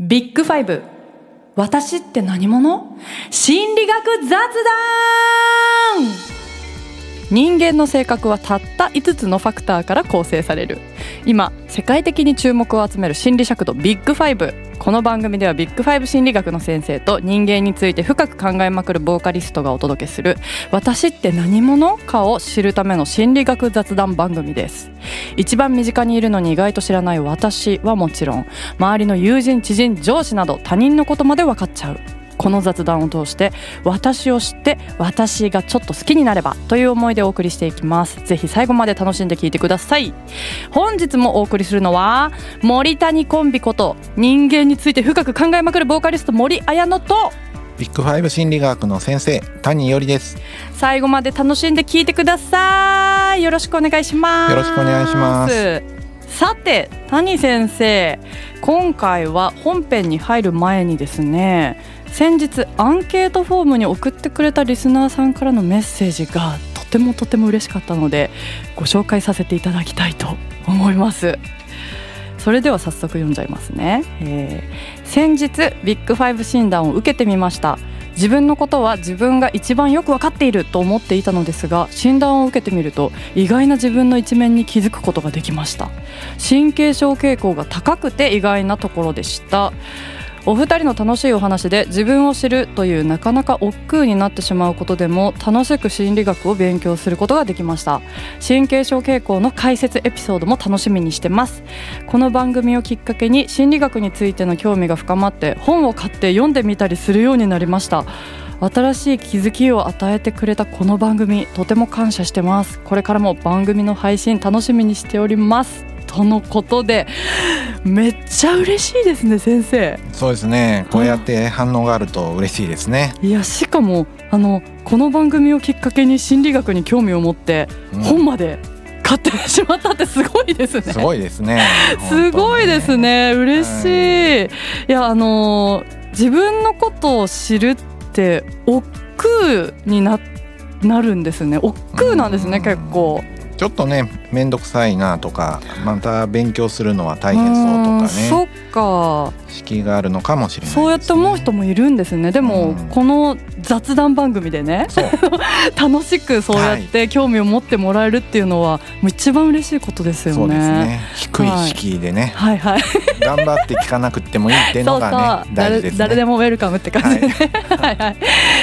ビッグファイブ。私って何者？心理学雑談人間の性格はたった5つのファクターから構成される。今世界的に注目を集める心理尺度ビッグファイブこの番組ではビッグファイブ心理学の先生と人間について深く考えまくるボーカリストがお届けする私って何者かを知るための心理学雑談番組です。一番身近にいるのに意外と知らない私はもちろん周りの友人知人上司など他人のことまで分かっちゃう。この雑談を通して私を知って私がちょっと好きになればという思いでお送りしていきます。ぜひ最後まで楽しんで聞いてください。本日もお送りするのは森谷コンビこと人間について深く考えまくるボーカリスト森綾乃とビッグファイブ心理学の先生谷よりです。最後まで楽しんで聞いてください。よろしくお願いします。よろしくお願いします。さて谷先生今回は本編に入る前にですね先日アンケートフォームに送ってくれたリスナーさんからのメッセージがとてもとても嬉しかったのでご紹介させていただきたいと思います。それでは早速読んじゃいますね、えー、先日ビッグファイブ診断を受けてみました。自分のことは自分が一番よく分かっていると思っていたのですが診断を受けてみると意外な自分の一面に気づくことができました。神経症傾向が高くて意外なところでした。お二人の楽しいお話で自分を知るというなかなか億劫になってしまうことでも楽しく心理学を勉強することができました。神経症傾向の解説エピソードも楽しみにしてます。この番組をきっかけに心理学についての興味が深まって本を買って読んでみたりするようになりました。新しい気づきを与えてくれたこの番組とても感謝してますこれからも番組の配信楽しみにしておりますとのことでめっちゃ嬉しいですね先生そうですねこうやって反応があると嬉しいですねいやしかもあのこの番組をきっかけに心理学に興味を持って本まで、買ってしまったってすごいですね。すごいですね。すごいですね。嬉しい。いやあの自分のことを知るって億劫にななるんですね。億劫なんですね、結構。ちょっとね面倒くさいなとかまた勉強するのは大変そうとかね。そっか。敷居があるのかもしれない、ね、そうやって思う人もいるんですね。でも、この雑談番組でね 楽しくそうやって興味を持ってもらえるっていうのは、もう一番嬉しいことですよね。ね。低い敷居でね、はい、はい。はい頑張って聞かなくてもいいっていうのがね大事です、ね、誰でもウェルカムって感じで、ね、はい、はいは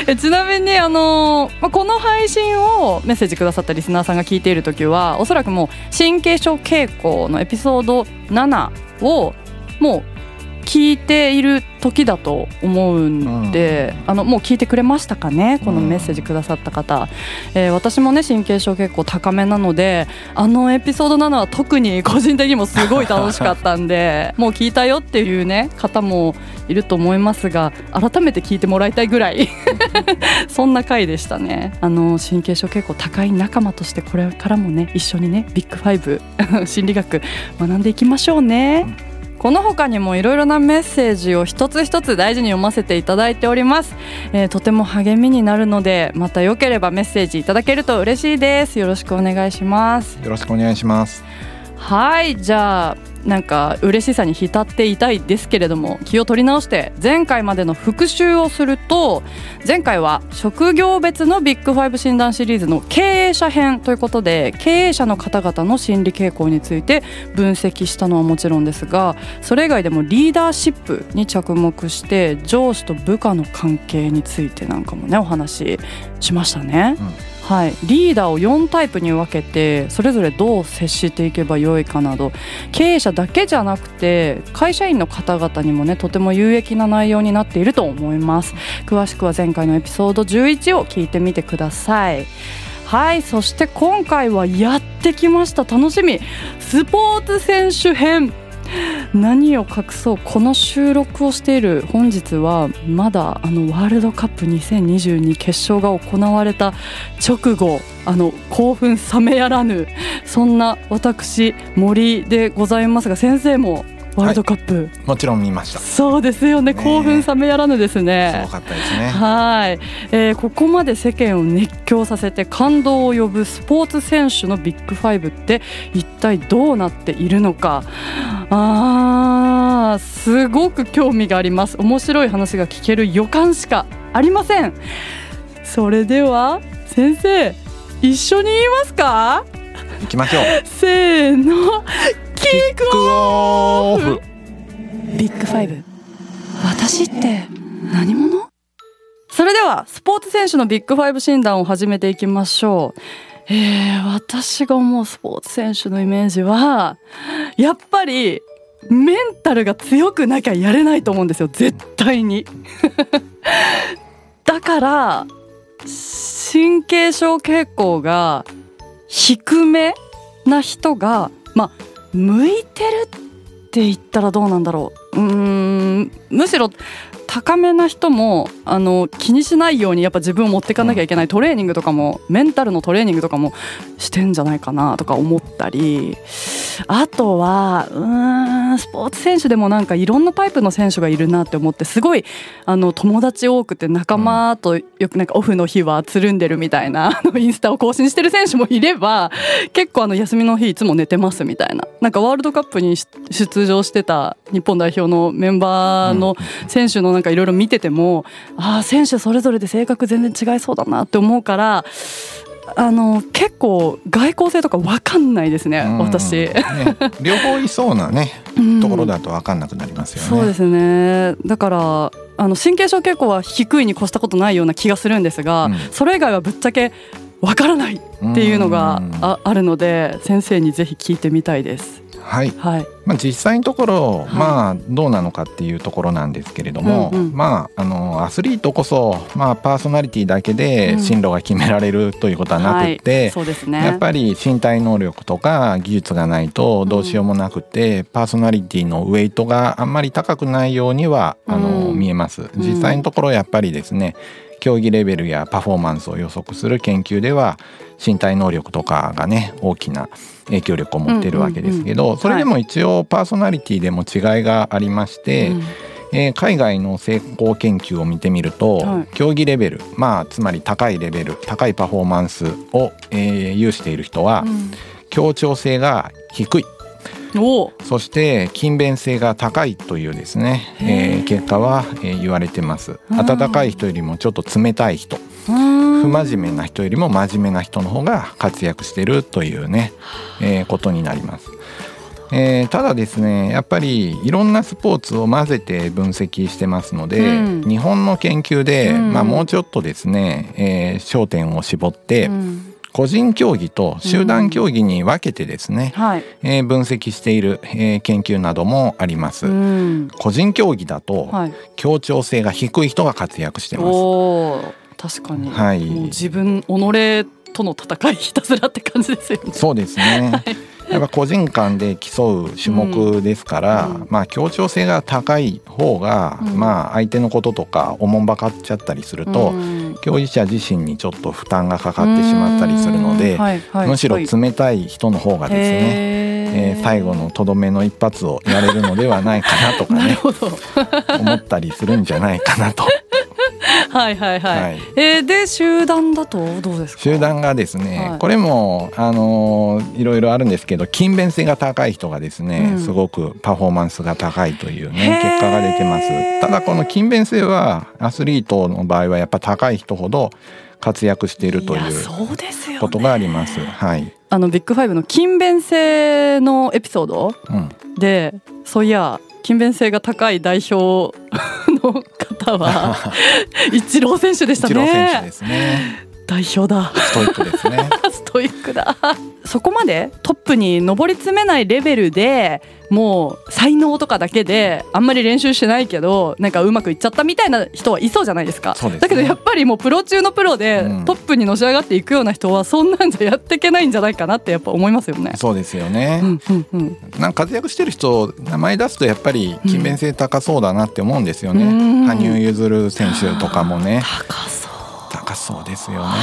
い。ちなみにあのこの配信をメッセージくださったリスナーさんが聞いている時はおそらくも神経症傾向のエピソード7をもう聞いている時だと思うんで、うん、あのもう聞いてくれましたかね？このメッセージくださった方、うん、えー、私もね神経症結構高めなのであのエピソード7は特に個人的にもすごい楽しかったんで もう聞いたよっていうね方もいると思いますが改めて聞いてもらいたいぐらい そんな回でしたね。あの神経症結構高い仲間としてこれからもね一緒にねビッグファイブ 心理学学んでいきましょうね。うんこの他にもいろいろなメッセージを一つ一つ大事に読ませていただいております、えー、とても励みになるのでまたよければメッセージいただけると嬉しいです。よろしくお願いします。よろしくお願いします。はいじゃあなんか嬉しさに浸っていたいですけれども気を取り直して前回までの復習をすると前回は職業別のビッグファイブ診断シリーズの経営者編ということで経営者の方々の心理傾向について分析したのはもちろんですがそれ以外でもリーダーシップに着目して上司と部下の関係についてなんかもねお話ししましたね。うんはい、リーダーを4タイプに分けてそれぞれどう接していけばよいかなど。経営者だけじゃなくて会社員の方々にもねとても有益な内容になっていると思います。詳しくは前回のエピソード11を聞いてみてください。はい。そして今回はやってきました。楽しみ。スポーツ選手編。何を隠そうこの収録をしている本日はまだあのワールドカップ2022決勝が行われた直後あの興奮冷めやらぬそんな私森でございますが先生もワールドカップ、はい、もちろん見ました。そうですよね、ね、興奮冷めやらぬですね。すごかったですね。はい、えー、ここまで世間を熱狂させて感動を呼ぶスポーツ選手のビッグファイブって一体どうなっているのか。あああすごく興味があります。面白い話が聞ける予感しかありません。それでは先生一緒に言いますか？行きましょう。せーのキックオフ。オフビッグファイブ。私って何者？それではスポーツ選手のビッグファイブ診断を始めていきましょう。えー、私が思うスポーツ選手のイメージはやっぱりメンタルが強くなきゃやれないと思うんですよ。絶対に。だから神経症傾向が低めな人がまあ向いてるって言ったらどうなんだろう。うーん。むしろ高めな人もあの気にしないようにやっぱ自分を持っていかなきゃいけないトレーニングとかもメンタルのトレーニングとかもしてんじゃないかなとか思ったり。あとはうーんスポーツ選手でもなんかいろんなタイプの選手がいるなって思ってすごいあの友達多くて仲間とよくなんかオフの日はつるんでるみたいなあのインスタを更新してる選手もいれば結構あの休みの日いつも寝てますみたいな。なんかワールドカップに出場してた日本代表のメンバーの選手のなんかいろいろ見ててもああ選手それぞれで性格全然違いそうだなって思うからあの結構外交性とか分かんないですねうん私。ね両方いそうなねうんところだと分かんなくなりますよね。そうですねだからあの神経症傾向は低いに越したことないような気がするんですが、うんそれ以外はぶっちゃけわからないっていうのがうんああるので先生にぜひ聞いてみたいです。はい、はい、まあ、実際のところ、い。まあどうなのかっていうところなんですけれども、うんうん。まああのアスリートこそ、まあ、パーソナリティだけで進路が決められるということはなくって、はい、そうですね。やっぱり身体能力とか技術がないとどうしようもなくて、パーソナリティのウェイトがあんまり高くないようにはあの、うん。見えます。実際のところやっぱりですね競技レベルやパフォーマンスを予測する研究では身体能力とかがね大きな影響力を持っているわけですけど、んそれでも一応パーソナリティでも違いがありまして、うん。えー海外の成功研究を見てみると、はい。競技レベルまあつまり高いレベル高いパフォーマンスを、えー有している人は、協調性が低いそして勤勉性が高いというですね、えー結果は、えー言われてます。うん。温かい人よりもちょっと冷たい人。不真不真面目な人よりも真面目な人の方が活躍してるというね、えーことになります。えーただですねやっぱりいろんなスポーツを混ぜて分析してますので、うん。日本の研究で、うん。まあ、もうちょっとですね、えー焦点を絞って、うん個人競技と集団競技に分けてですね、はい、えー分析している、えー研究などもあります。うん。個人競技だとはい、協調性が低い人が活躍してます。確かに、はい。自分己との戦いひたすらって感じですよね。そうですね。やっぱ個人間で競う種目ですから、うん。まあ協調性が高い方が、うん。まあ相手のこととかおもんばかっちゃったりすると、うん競技者自身にちょっと負担がかかってしまったりするので、うんはいはいむしろはい冷たい人の方がですね、へー。えー最後のとどめの一発をやれるのではないかなとかね 思ったりするんじゃないかなと。はいはいはい、はい。えーで集団だとどうですか？集団がですね、はい。これもあのーいろいろあるんですけど勤勉性が高い人がですね、うん。すごくパフォーマンスが高いというへねー。結果が出てます。ただこの勤勉性はアスリートの場合はやっぱ高い人ほど活躍しているといやうそうですよね。ことがあります。はい、あのビッグファイブの勤勉性のエピソードうん、でそういや勤勉性が高い代表の方はイチロー選手でしたイチロー選手ねですね代表だ。ストイックですね。ストイックだ。そこまでトップに上り詰めないレベルでもう才能とかだけであんまり練習してないけどなんかうまくいっちゃったみたいな人はいそうじゃないですか。そうですね。だけどやっぱりもうプロ中のプロでうん。トップにのし上がっていくような人はそんなんじゃやっていけないんじゃないかなってやっぱ思いますよね。そうですよね、うんうんうん。なんか活躍してる人名前出すとやっぱり勤勉性高そうだなって思うんですよね、うん。羽生結弦選手とかもね。高そう。高そうですよね。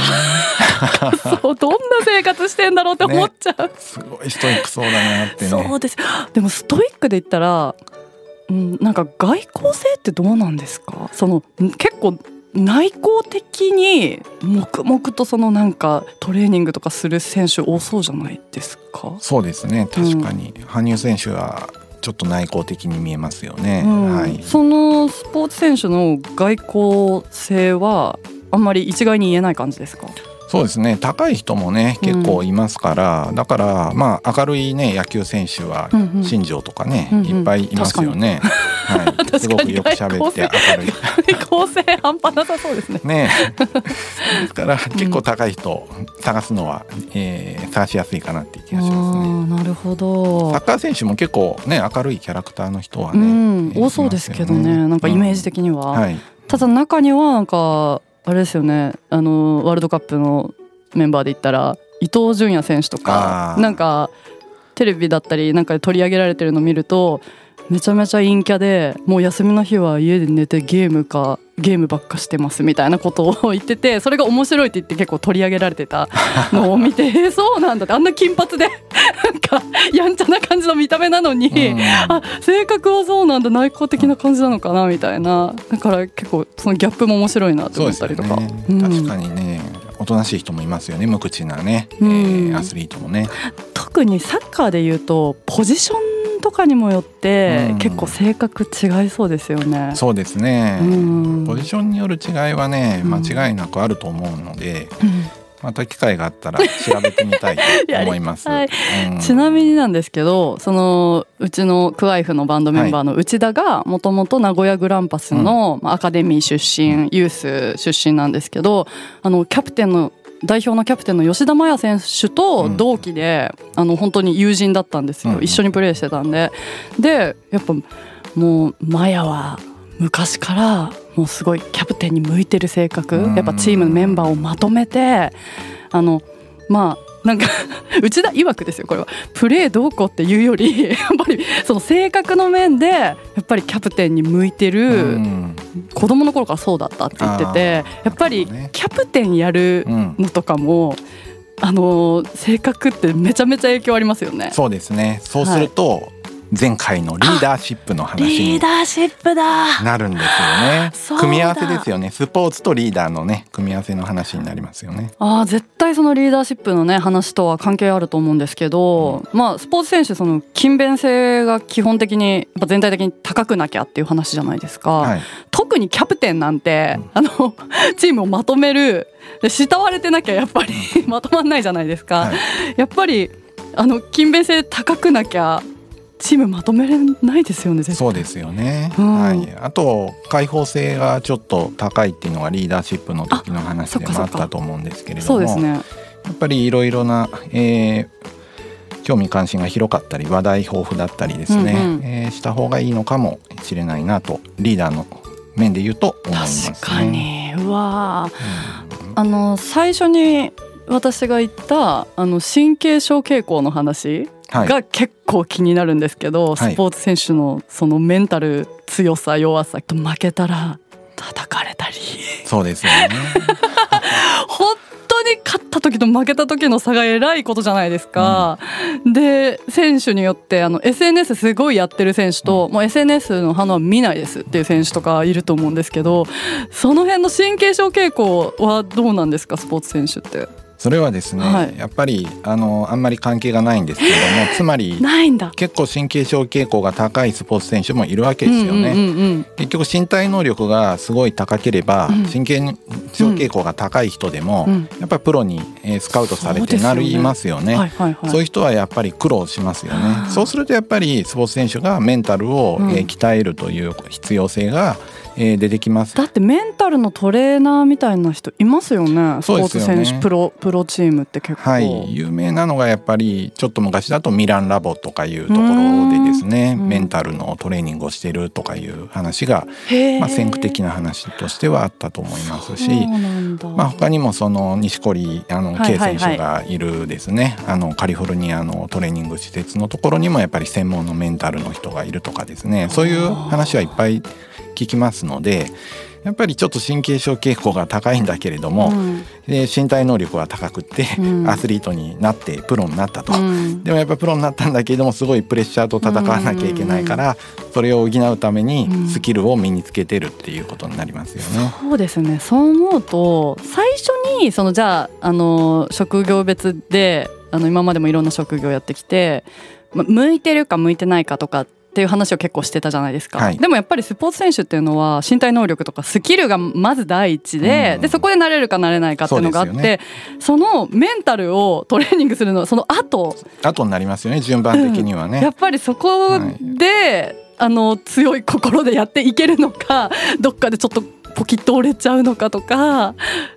そうどんな生活してんだろうって思っちゃう、すごいストイックそうだなってね。そうです。でもストイックで言ったら、うん、なんか外交性ってどうなんですか？そのん結構内向的に黙々とそのなんかトレーニングとかする選手多そうじゃないですか？そうですね。確かに、羽生選手はちょっと内向的に見えますよね。うん。はい、そのスポーツ選手の外交性はあんまり一概に言えない感じですか？そうですね。高い人もね結構いますから、だからまあ明るいね野球選手はうんうん。新庄とかね、うんうん。いっぱいいますよね。はい、すごくよく喋って明るい。構成半端なさそうですね。ね。ですから結構高い人探すのは、えー探しやすいかなっていう気がしますね。なるほど。サッカー選手も結構ね明るいキャラクターの人はね、うん。えー多そうですけどねなんかイメージ的には、はい、ただ中にはなんかあれですよね。あのワールドカップのメンバーで言ったら伊東純也選手とかなんかテレビだったりなんかで取り上げられてるの見るとめちゃめちゃ陰キャでもう休みの日は家で寝てゲームかゲームばっかしてますみたいなことを言っててそれが面白いって言って結構取り上げられてたのを見てえー そうなんだって。あんな金髪でなんかやんちゃな感じの見た目なのに、うん。あ性格はそうなんだ内向的な感じなのかなみたいな。だから結構そのギャップも面白いなと思ったりとか、ね、うん。確かにね。おとなしい人もいますよね。無口なね、うん。えーアスリートもね。特にサッカーでいうとポジションとかにもよってうん。結構性格違いそうですよね。そうですね、うん。ポジションによる違いはねうん。間違いなくあると思うので、うん。また機会があったら調べてみたいと 思います。やりうん。ちなみになんですけどそのうちのクワイフのバンドメンバーの内田がもともと名古屋グランパスのまあアカデミー出身ユース出身なんですけどあのキャプテンの代表のキャプテンの吉田麻也選手と同期で、あの本当に友人だったんですよ、うん。一緒にプレーしてたんで。でやっぱもう麻也は昔からもうすごいキャプテンに向いてる性格、うん。やっぱチームのメンバーをまとめてあのまあなんか 内田曰くですよこれは。プレーどうこうっていうより やっぱりその性格の面でやっぱりキャプテンに向いてうるん。子供の頃からそうだったって言っててやっぱりキャプテンやるうんのとかもあの性格ってめちゃめちゃ影響ありますよね。そうですね。そうすると、前回のリーダーシップの話にリーダーシップだ。なるんですよね。組み合わせですよね。スポーツとリーダーのね組み合わせの話になりますよね。あー絶対そのリーダーシップのね話とは関係あると思うんですけど、まあスポーツ選手その勤勉性が基本的にやっぱ全体的に高くなきゃっていう話じゃないですか、はい。特にキャプテンなんて、あの チームをまとめるで慕われてなきゃやっぱり まとまんないじゃないですか、はい。やっぱりあの勤勉性高くなきゃチームまとめれないですよねそうですよね、うん。はい、あと開放性がちょっと高いっていうのがリーダーシップの時の話でもあそったと思うんですけれどもそうですね。やっぱりいろいろな、えー興味関心が広かったり話題豊富だったりですね、うんうん。えーした方がいいのかもしれないなとリーダーの面で言うと思いますね。確かに。うわー。うん。あの最初に私が言ったあの神経症傾向の話。はい、が結構気になるんですけど、はいスポーツ選手のそのメンタル強さ弱さと負けたら叩かれたりそうですよね。本当に勝った時と負けた時の差がえらいことじゃないですか。で選手によってあの SNS すごいやってる選手と、もう SNS の反応は見ないですっていう選手とかいると思うんですけどその辺の神経症傾向はどうなんですかスポーツ選手って。それはですね、はいやっぱりあのあんまり関係がないんですけれども つまりないんだ。結構神経症傾向が高いスポーツ選手もいるわけですよね。うんうんうんうん結局身体能力がすごい高ければ、うん神経症傾向が高い人でも、うんやっぱりプロにえースカウトされてなりますよね。はいはいはい。そういう人はやっぱり苦労しますよね。そうするとやっぱりスポーツ選手がメンタルをうんえー鍛えるという必要性がえー出てきます。だってメンタルのトレーナーみたいな人いますよね。スポーツ選手、プロプロチームって結構、はい、有名なのがやっぱりちょっと昔だとミランラボとかいうところでですね。うんメンタルのトレーニングをしてるとかいう話が、まあ、先駆的な話としてはあったと思いますし、まあ、他にもその錦織あの選手がいるですね、あのカリフォルニアのトレーニング施設のところにもやっぱり専門のメンタルの人がいるとかですね。そういう話はいっぱい聞きますのでやっぱりちょっと神経症傾向が高いんだけれども、うん。で身体能力は高くって、うん。アスリートになってプロになったと。うん。でもやっぱプロになったんだけれどもすごいプレッシャーと戦わなきゃいけないからそれを補うためにうん。スキルを身につけてるっていうことになりますよね。そうですね。そう思うと最初にそのじゃああの職業別であの今までもいろんな職業やってきて、ま、向いてるか向いてないかとかっっていう話を結構してたじゃないですか、はい。でもやっぱりスポーツ選手っていうのは身体能力とかスキルがまず第一で,、うん。でそこで慣れるか慣れないかっていうのがあってそ,、そうですのメンタルをトレーニングするのはその後。後になりますよね順番的にはね、やっぱりそこで、あの強い心でやっていけるのかどっかでちょっとポキッと折れちゃうのかとか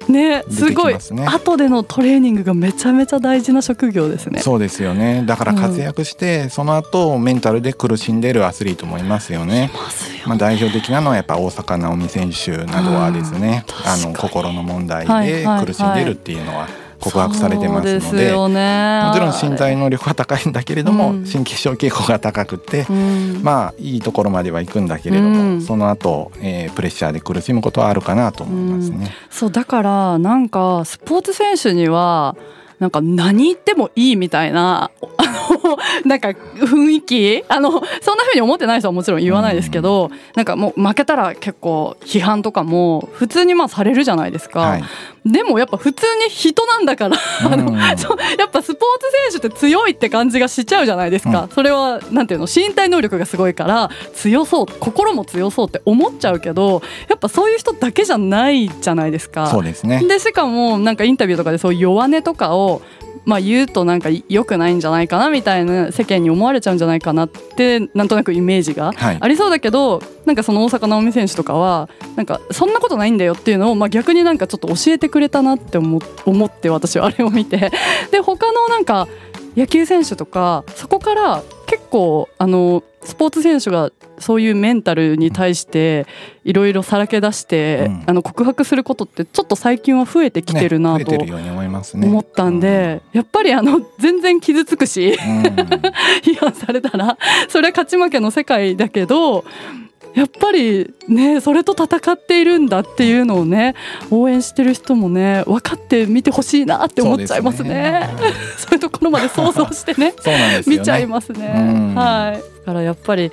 ねすごいすね。後でのトレーニングがめちゃめちゃ大事な職業ですね。そうですよね。だから活躍して、その後メンタルで苦しんでるアスリートもいますよね。ますよまあ、代表的なのはやっぱ大坂なおみ選手などはですね、うんあの心の問題ではいはい。苦しんでるっていうのは告白されてますので,、ね、もちろん身体能力は高いんだけれども、うん。神経症傾向が高くて、うん。まあいいところまでは行くんだけれども、うん。その後、えープレッシャーで苦しむことはあるかなと思いますね。そうだからなんかスポーツ選手にはなんか何言ってもいいみたいなあの なんか雰囲気あのそんな風に思ってない人はもちろん言わないですけど、なんかもう負けたら結構批判とかも普通にまあされるじゃないですか、はいでもやっぱ普通に人なんだからあのうんやっぱスポーツ選手って強いって感じがしちゃうじゃないですか、それはなんていうの身体能力がすごいから強そう心も強そうって思っちゃうけどやっぱそういう人だけじゃないじゃないですか。そうですね。でしかもなんかインタビューとかでそういう弱音とかをまあ言うとなんか良くないんじゃないかなみたいな世間に思われちゃうんじゃないかなってなんとなくイメージがはい。ありそうだけどなんかその大坂なおみ選手とかはなんかそんなことないんだよっていうのをまあ逆になんかちょっと教えてくれたなって思思って私はあれを見て。で他のなんか野球選手とかそこから結構あのスポーツ選手がそういうメンタルに対していろいろさらけ出して、うん。あの告白することってちょっと最近は増えてきてるなね、と思いますね。思ったんで、やっぱりあの全然傷つくしうん、う ん批判されたらそれは勝ち負けの世界だけどやっぱりねそれと戦っているんだっていうのをね応援してる人もね分かって見てほしいなって思っちゃいますね。そう いうところまで想像してねね。見ちゃいますね。うん。はい、だからやっぱり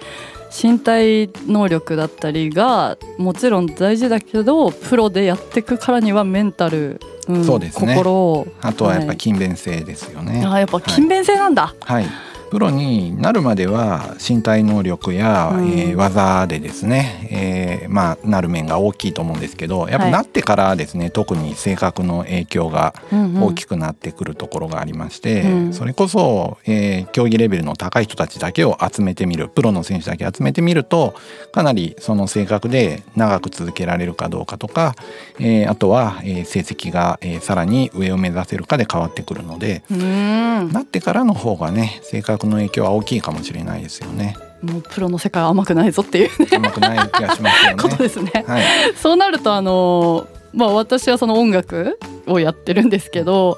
身体能力だったりがもちろん大事だけどプロでやっていくからにはメンタル、うんそうですね。心をあとはやっぱ勤勉性ですよね。あやっぱ勤勉性なんだ、はい、プロになるまでは身体能力や、うん。えー技でですね、えーまあ、なる面が大きいと思うんですけどやっぱはいなってからですね、特に性格の影響がうんうん。大きくなってくるところがありまして、うん。それこそ、えー競技レベルの高い人たちだけを集めてみるプロの選手だけ集めてみるとかなりその性格で長く続けられるかどうかとか、えーあとは、えー成績が、えーさらに上を目指せるかで変わってくるので。うーん。なってからの方がね性格の影響は大きいかもしれないですよね。もうプロの世界は甘くないぞっていう、ね、甘くない気がしますよことね。ですね。はい、そうなるとあのまあ私はその音楽をやってるんですけど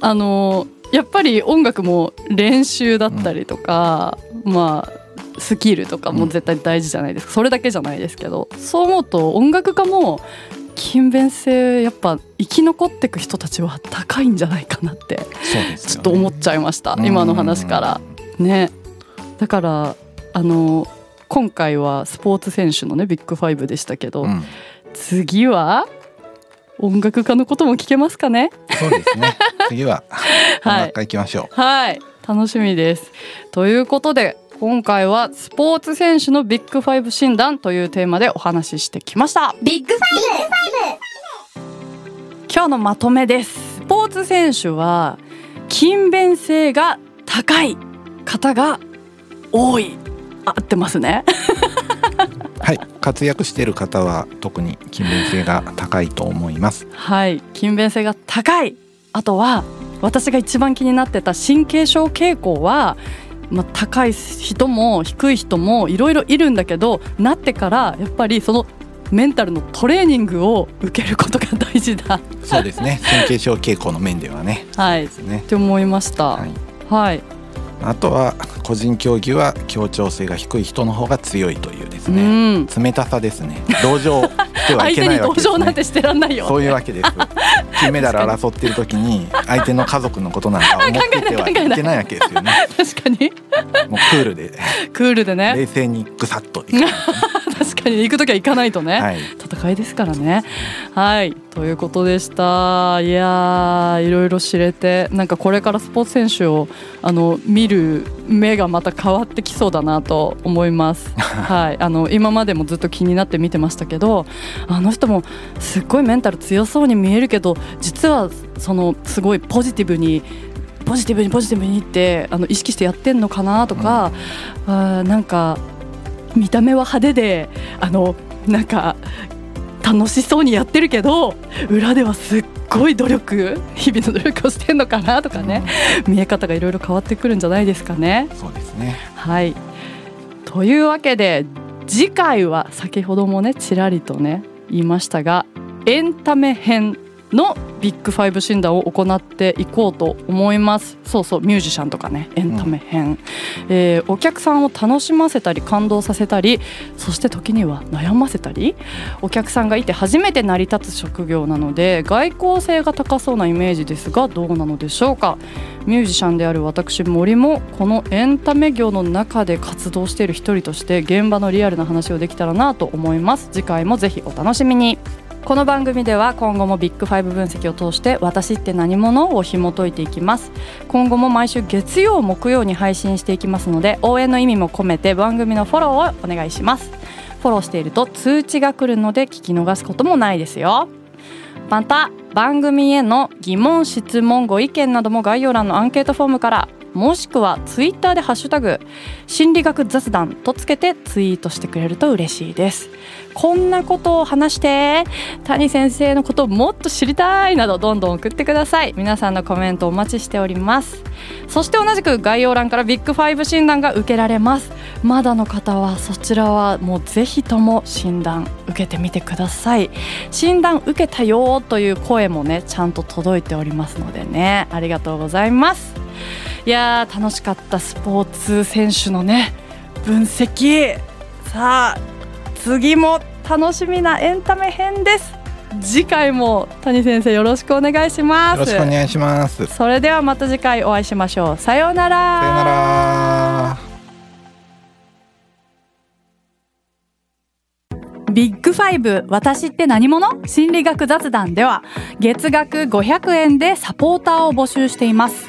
あのやっぱり音楽も練習だったりとか、まあスキルとかも絶対大事じゃないですか、それだけじゃないですけどそう思うと音楽家も勤勉性やっぱ生き残っていく人たちは高いんじゃないかなってね。ちょっと思っちゃいました、今の話から。ね。だからあの今回はスポーツ選手のねビッグファイブでしたけど、うん。次は音楽家のことも聞けますかね？そうですね。次は音はい。楽家行きましょう。はい。楽しみです。ということで今回はスポーツ選手のビッグファイブ診断というテーマでお話ししてきました。ビッグフ今日のまとめです。スポーツ選手は勤勉性が高い方が多いあ合ってますね はい、活躍している方は特に勤勉性が高いと思います。はい勤勉性が高いあとは私が一番気になってた神経症傾向は、まあ、高い人も低い人もいろいろいるんだけどなってからやっぱりそのメンタルのトレーニングを受けることが大事だそうですね。神経症傾向の面ではね。はいね。て思いましたはい。はい、あとは個人競技は協調性が低い人の方が強いというですうね。ん冷たさですね。同情してはいけないわけですね。情なんてしてらんないよそういうわけです。金メダル争ってる時に相手の家族のことなんか思っててはいけないわけですよね。確かにもうクールでクールでね冷静にぐさっといく。確かに行く時は行かないとね、はい、戦いですからね。はい。ということでした。いやいろいろ知れてなんかこれからスポーツ選手をあの見る目がまた変わってきそうだなと思います。はい。あの今までもずっと気になって見てましたけどあの人もすっごいメンタル強そうに見えるけど実はそのすごいポジティブにポジティブにポジティブにってあの意識してやってんのかなとか、うん、あなんか見た目は派手であのなんか楽しそうにやってるけど裏ではすっごい努力日々の努力をしてんのかなとかね、うん、見え方がいろいろ変わってくるんじゃないですかね。そうですね。はい。というわけで次回は先ほどもねちらりとね言いましたがエンタメ編のビッグファイブ診断を行っていこうと思います。そうそうミュージシャンとかねエンタメ編、うん、えー、お客さんを楽しませたり感動させたりそして時には悩ませたりお客さんがいて初めて成り立つ職業なので外交性が高そうなイメージですがどうなのでしょうか。ミュージシャンである私森もこのエンタメ業の中で活動している一人として現場のリアルな話をできたらなと思います。次回もぜひお楽しみにこの番組では今後もビッグファイブ分析を通して私って何者を紐解いていきます。今後も毎週月曜木曜に配信していきますので応援の意味も込めて番組のフォローをお願いします。フォローしていると通知が来るので聞き逃すこともないですよ。また番組への疑問質問ご意見なども概要欄のアンケートフォームからもしくはツイッターでハッシュタグ心理学雑談とつけてツイートしてくれると嬉しいです。こんなことを話して谷先生のことをもっと知りたいなどどんどん送ってください。皆さんのコメントお待ちしております。そして同じく概要欄からビッグファイブ診断が受けられます。まだの方はそちらはもうぜひとも診断受けてみてください。診断受けたよという声もねちゃんと届いておりますのでね。ありがとうございます。いや楽しかったスポーツ選手のね分析。さあ次も楽しみなエンタメ編です。次回も谷先生よろしくお願いします。よろしくお願いします。それではまた次回お会いしましょう。さようなら。さようなら。ビッグファイブ私って何者？心理学雑談では月額500円でサポーターを募集しています